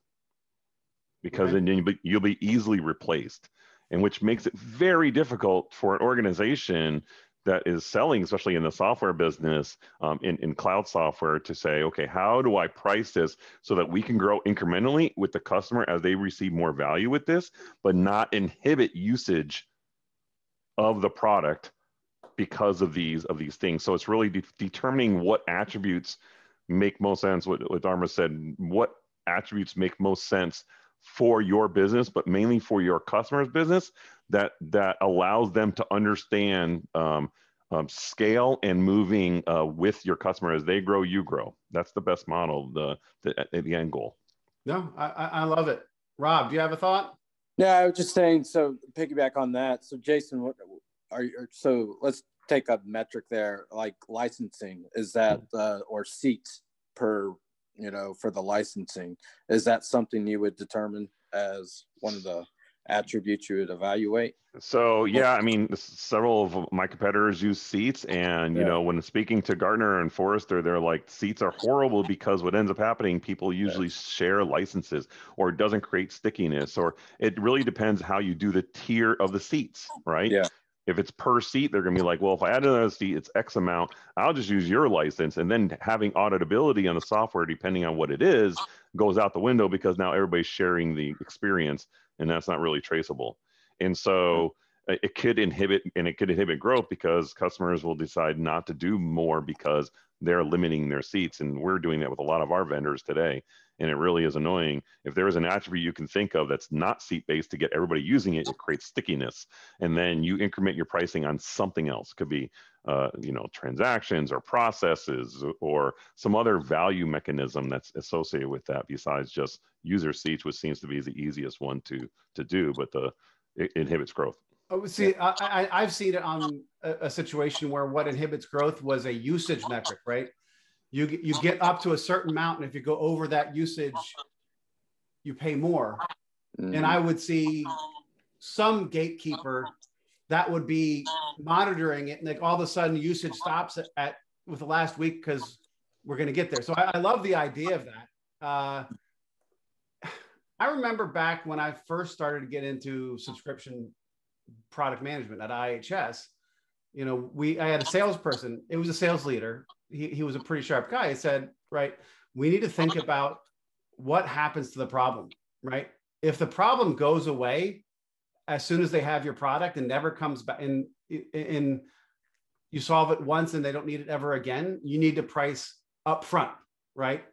because then you'll be easily replaced, and which makes it very difficult for an organization that is selling, especially in the software business, um, in, in cloud software, to say, okay, how do I price this so that we can grow incrementally with the customer as they receive more value with this, but not inhibit usage of the product because of these of these things. So it's really de- determining what attributes make most sense. What, what Dharma said, what attributes make most sense for your business, but mainly for your customer's business that that allows them to understand um, um, scale and moving uh, with your customer as they grow, you grow. That's the best model, the the, the end goal. No, I, I love it. Rob, do you have a thought? Yeah, I was just saying. So piggyback on that. So Jason, what are you? So let's take a metric there, like licensing. Is that uh, or seats per you know for the licensing? Is that something you would determine as one of the attributes you would evaluate? So yeah, I mean, several of my competitors use seats, and you yeah. know, when speaking to Gartner and Forrester, they're like, seats are horrible because what ends up happening, people usually share licenses, or it doesn't create stickiness, or it really depends how you do the tier of the seats, right? Yeah. If it's per seat, they're going to be like, well, if I add another seat, it's X amount. I'll just use your license. And then having auditability on the software, depending on what it is, goes out the window because now everybody's sharing the experience and that's not really traceable. And so uh, it could inhibit and it could inhibit growth because customers will decide not to do more because they're limiting their seats. And we're doing that with a lot of our vendors today. And it really is annoying. If there is an attribute you can think of that's not seat based to get everybody using it it creates stickiness. And then you increment your pricing on something else. Could be uh, you know transactions or processes or some other value mechanism that's associated with that besides just user seats which seems to be the easiest one to to do but the it inhibits growth Oh, see, I, I, have seen it on a, a, situation where what inhibits growth was a usage metric, right? You, you get up to a certain amount, and if you go over that usage, you pay more. Mm-hmm. And I would see some gatekeeper that would be monitoring it, and like all of a sudden usage stops at, at with the last week because we're going to get there. So I, I, love the idea of that. Uh, I remember back when I first started to get into subscription product management at IHS, you know, we I had a salesperson. It was a sales leader. He, he was a pretty sharp guy. He said, right, we need to think about what happens to the problem, right? If the problem goes away as soon as they have your product and never comes back and in you solve it once and they don't need it ever again, you need to price up front, right?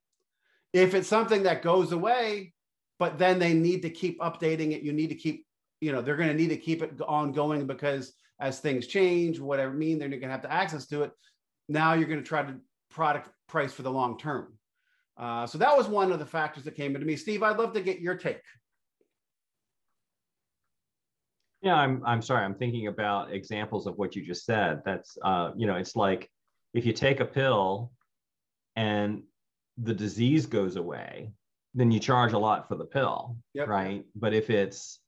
If it's something that goes away, but then they need to keep updating it, you need to keep you know they're going to need to keep it ongoing because as things change whatever mean they're going to have to access to it. Now you're going to try to product price for the long term. Uh, so that was one of the factors that came into me. Steve i'd love to get your take yeah i'm, I'm sorry i'm thinking about examples of what you just said that's uh, you know it's like if you take a pill and the disease goes away then you charge a lot for the pill yep. right but if it's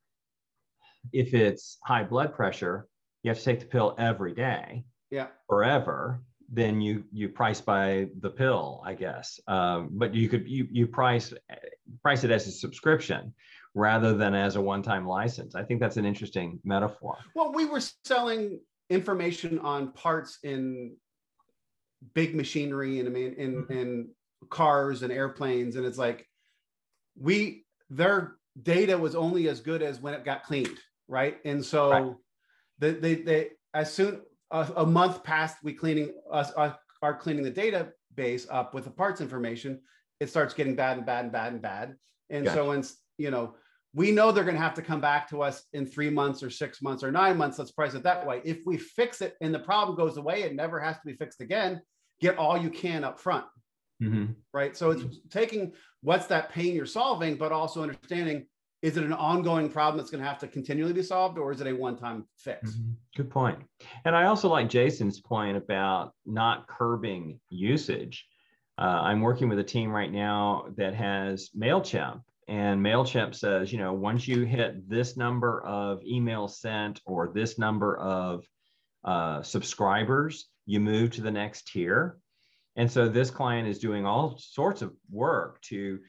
if it's high blood pressure, you have to take the pill every day. Yeah. Forever. Then you you price by the pill, I guess. Um, but you could you you price price it as a subscription rather than as a one-time license. I think that's an interesting metaphor. Well, we were selling information on parts in big machinery and I mean in mm-hmm. in cars and airplanes, and it's like we their data was only as good as when it got cleaned right? And so right. They, they, they, as soon a, a month passed, we cleaning us are cleaning the database up with the parts information, it starts getting bad and bad and bad and bad. And gotcha. so, when you know, we know they're going to have to come back to us in three months or six months or nine months. Let's price it that way. If we fix it and the problem goes away, it never has to be fixed again. Get all you can up front. Mm-hmm. Right. So it's taking what's that pain you're solving, but also understanding is it an ongoing problem that's going to have to continually be solved or is it a one-time fix mm-hmm. good point and i also like jason's point about not curbing usage uh, i'm working with a team right now that has mailchimp and mailchimp says you know once you hit this number of emails sent or this number of uh, subscribers you move to the next tier. And so this client is doing all sorts of work to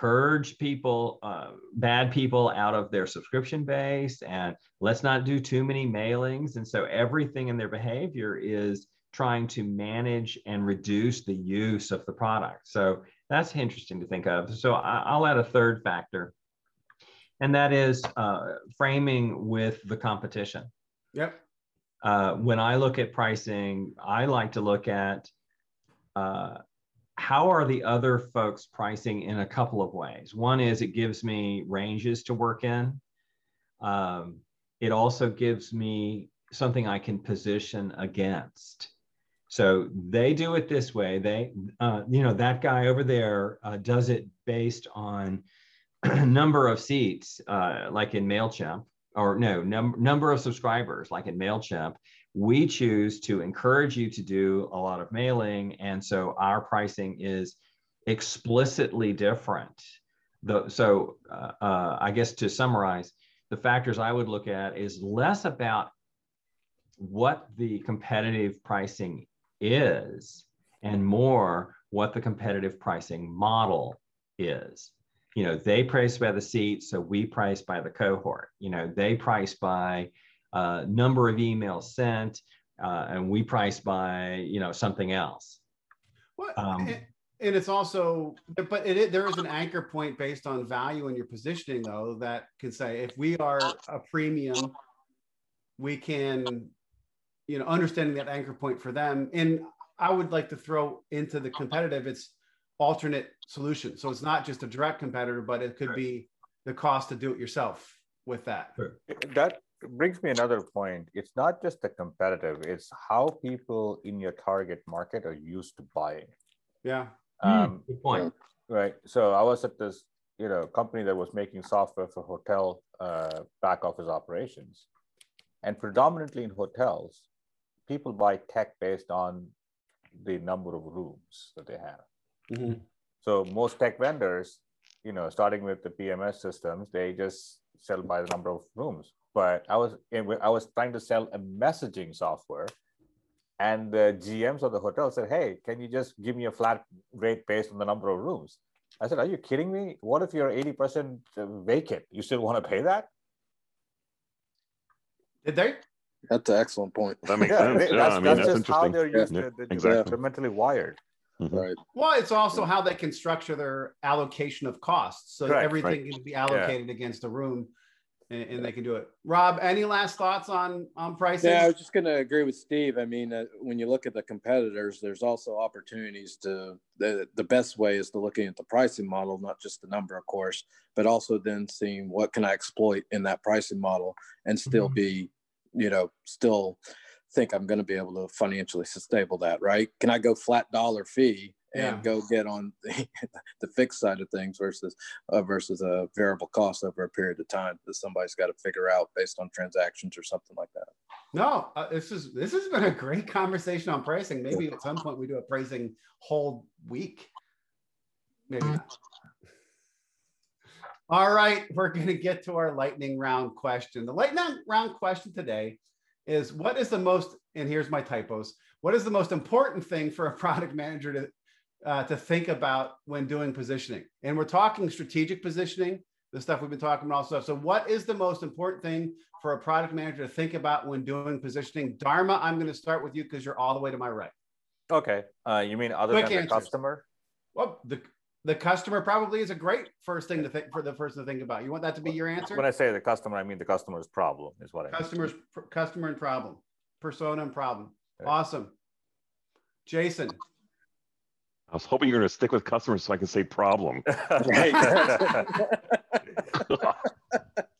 purge people, uh, bad people out of their subscription base, and let's not do too many mailings. And so everything in their behavior is trying to manage and reduce the use of the product. So that's interesting to think of. So I'll add a third factor, and that is uh, framing with the competition. Yep. Uh, when I look at pricing, I like to look at uh, how are the other folks pricing in a couple of ways? One is it gives me ranges to work in. Um, it also gives me something I can position against. So they do it this way. They, uh, you know, that guy over there uh, does it based on number of seats, uh, like in Mailchimp, or no, num- number of subscribers, like in Mailchimp, we choose to encourage you to do a lot of mailing. And so our pricing is explicitly different. The, so uh, uh, I guess to summarize, the factors I would look at is less about what the competitive pricing is and more what the competitive pricing model is. You know, they price by the seat, so we price by the cohort. You know, they price by uh, number of emails sent, uh, and we price by you know something else. Well, um, and, and, it's also, but it, there is an anchor point based on value in your positioning, though, that can say if we are a premium we can, you know, understanding that anchor point for them. And I would like to throw into the competitive, it's alternate solution. So it's not just a direct competitor, but it could be the cost to do it yourself with that. That brings me another point. It's not just the competitive, it's how people in your target market are used to buying. Yeah. Um, Good point. right. So I was at this, you know, company that was making software for hotel uh, back office operations. And predominantly in hotels, people buy tech based on the number of rooms that they have. Mhm. So most tech vendors, you know, starting with the PMS systems, they just sell by the number of rooms. But I was I was trying to sell a messaging software, and the GMs of the hotel said, "Hey, can you just give me a flat rate based on the number of rooms?" I said, "Are you kidding me? What if you're eighty percent vacant? You still want to pay that?" Did they? That's an excellent point. That makes Yeah, sense. they- Yeah, that's, I mean, that's that's just how they're used Yeah, to. They're, exactly. they're mentally wired. Mhm. Right. Well, it's also how they can structure their allocation of costs. So Correct, everything can be allocated against a room and, and they can do it. Rob, any last thoughts on, on pricing? Yeah, I was just going to agree with Steve. I mean, uh, when you look at the competitors, there's also opportunities to the the best way is to looking at the pricing model, not just the number, of course, but also then seeing what can I exploit in that pricing model and still Mhm. be, you know, still think I'm going to be able to financially stable that, right? Can I go flat dollar fee and Yeah. go get on the, the fixed side of things versus uh, versus a variable cost over a period of time that somebody's got to figure out based on transactions or something like that. No, uh, this is this has been a great conversation on pricing. Maybe at some point we do a pricing whole week. Maybe not. All right, we're going to get to our lightning round question. The lightning round question today is what is the most and here's my typos. What is the most important thing for a product manager to uh, to think about when doing positioning? And we're talking strategic positioning, the stuff we've been talking about all stuff. So what is the most important thing for a product manager to think about when doing positioning? Dharma, I'm going to start with you because you're all the way to my right. Okay. Uh, you mean other Quick than the customer? Well, the the customer probably is a great first thing to think for the first to think about. You want that to be your answer? When I say the customer, I mean the customer's problem is what I mean. Customers, customer and problem, persona and problem. Okay. Awesome. Jason, I was hoping you're going to stick with customers so I can say problem. Right.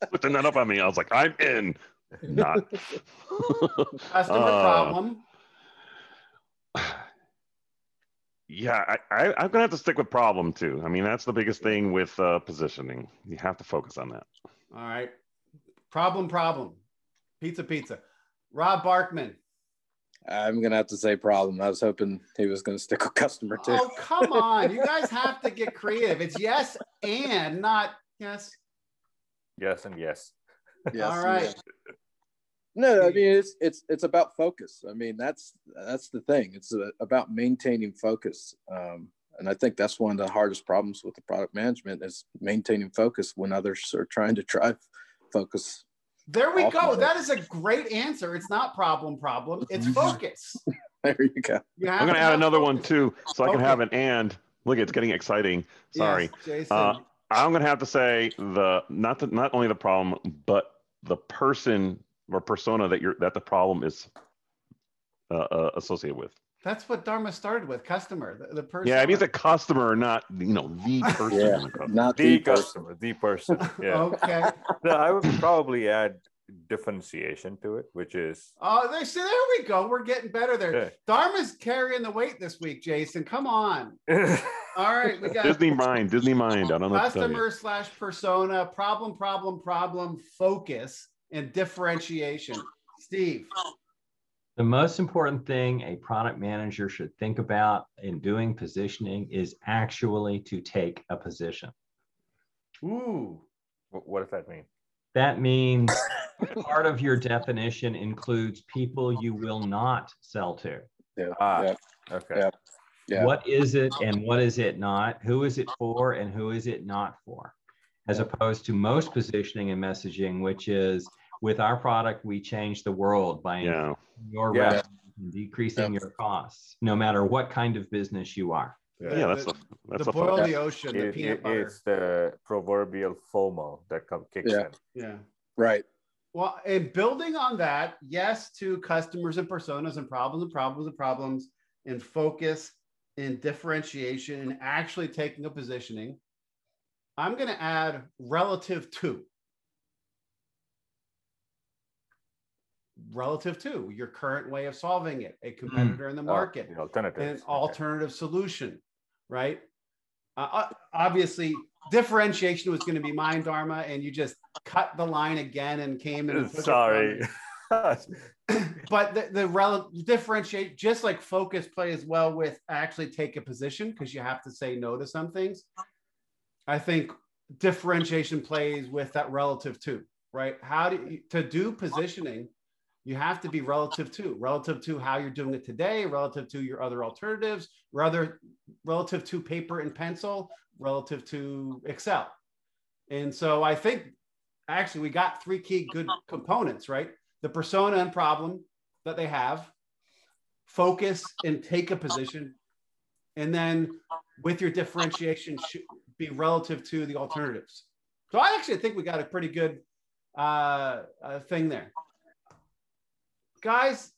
Switching that up on me, I was like, I'm in. Not. customer Uh, problem. Yeah, I, I, I'm gonna have to stick with problem too. I mean, that's the biggest thing with uh, positioning. You have to focus on that. All right. Problem, problem. Pizza, pizza. Rob Barkman. I'm gonna have to say problem. I was hoping he was gonna stick with customer too. Oh, come on. You guys have to get creative. It's yes and not yes. yes and yes. Yes, All right. yeah. No, I mean it's it's it's about focus. I mean that's that's the thing. It's uh about maintaining focus, um, and I think that's one of the hardest problems with the product management is maintaining focus when others are trying to drive focus. There we go. Awesome. That is a great answer. It's not problem, problem. It's focus. There you go. You I'm gonna add have another one too, so I can Okay. have an and. Look, it's getting exciting. Sorry. Yes, Jason. Uh, I'm gonna have to say the not the, not only the problem, but the person or persona that you're that the problem is uh, uh, associated with. That's what Dharma started with. Customer, the, the person. Yeah, I mean, the customer, not you know the person. Yeah. in the. Not The the person. customer, the person. Yeah. Okay. No, I would probably add differentiation to it, which is Oh, there, see, there we go. We're getting better there. Yeah. Dharma's carrying the weight this week, Jason. Come on. All right, we got Disney mind, Disney mind. I don't know. What to tell you. customer slash persona, problem, problem, problem, focus, and differentiation. Steve. The most important thing a product manager should think about in doing positioning is actually to take a position. Ooh. What does that mean? That means part of your definition includes people you will not sell to. Yeah. Ah, yeah. Okay. Yeah. Yeah. What is it and what is it not? Who is it for and who is it not for? As opposed to most positioning and messaging, which is with our product, we change the world by Yeah. your Yeah. revenue and decreasing your costs, no matter what kind of business you are. Yeah, that's the, a that's the a boil focus. the ocean, the peanut it- butter. it's the proverbial FOMO that comes kicks Yeah. in. Yeah. Right. Well, and building on that, yes, to customers and personas and problems and problems and problems and focus and differentiation and actually taking a positioning. I'm going to add relative to. Relative to your current way of solving it, a competitor in the Uh, market, the alternatives. an Okay. alternative solution, right? Uh, uh, obviously, differentiation was going to be mine, Dharma, and you just cut the line again and came in. And Sorry. but the, the rel- differentiate, just like focus plays well with actually take a position because you have to say no to some things. I think differentiation plays with that relative to, right? How do you, to do positioning? You have to be relative to, relative to how you're doing it today, relative to your other alternatives, rather relative to paper and pencil, relative to Excel. And so I think actually we got three key good components, right? The persona and problem that they have, focus and take a position, and then with your differentiation should be relative to the alternatives. So I actually think we got a pretty good uh, uh, thing there. Guys,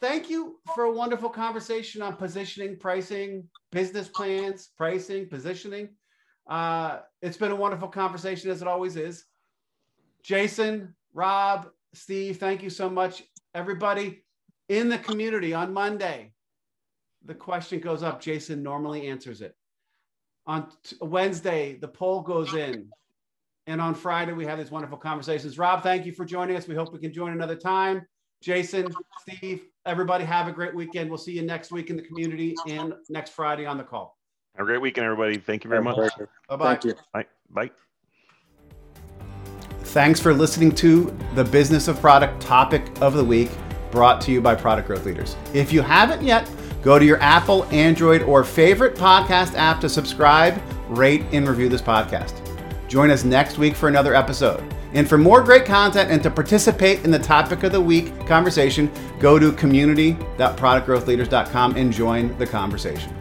thank you for a wonderful conversation on positioning, pricing, business plans, pricing, positioning. Uh, it's been a wonderful conversation as it always is. Jason, Rob, Steve, thank you so much. Everybody in the community on Monday, the question goes up. Jason normally answers it. On Wednesday, the poll goes in. And on Friday, we have these wonderful conversations. Rob, thank you for joining us. We hope we can join another time. Jason, Steve, everybody have a great weekend. We'll see you next week in the community and next Friday on the call. Have a great weekend, everybody. Thank you very much. Bye bye. Thank you. Bye. Bye. Thanks for listening to the Business of Product topic of the week brought to you by Product Growth Leaders. If you haven't yet, go to your Apple, Android, or favorite podcast app to subscribe, rate, and review this podcast. Join us next week for another episode. And for more great content and to participate in the topic of the week conversation, go to community.productgrowthleaders.com and join the conversation.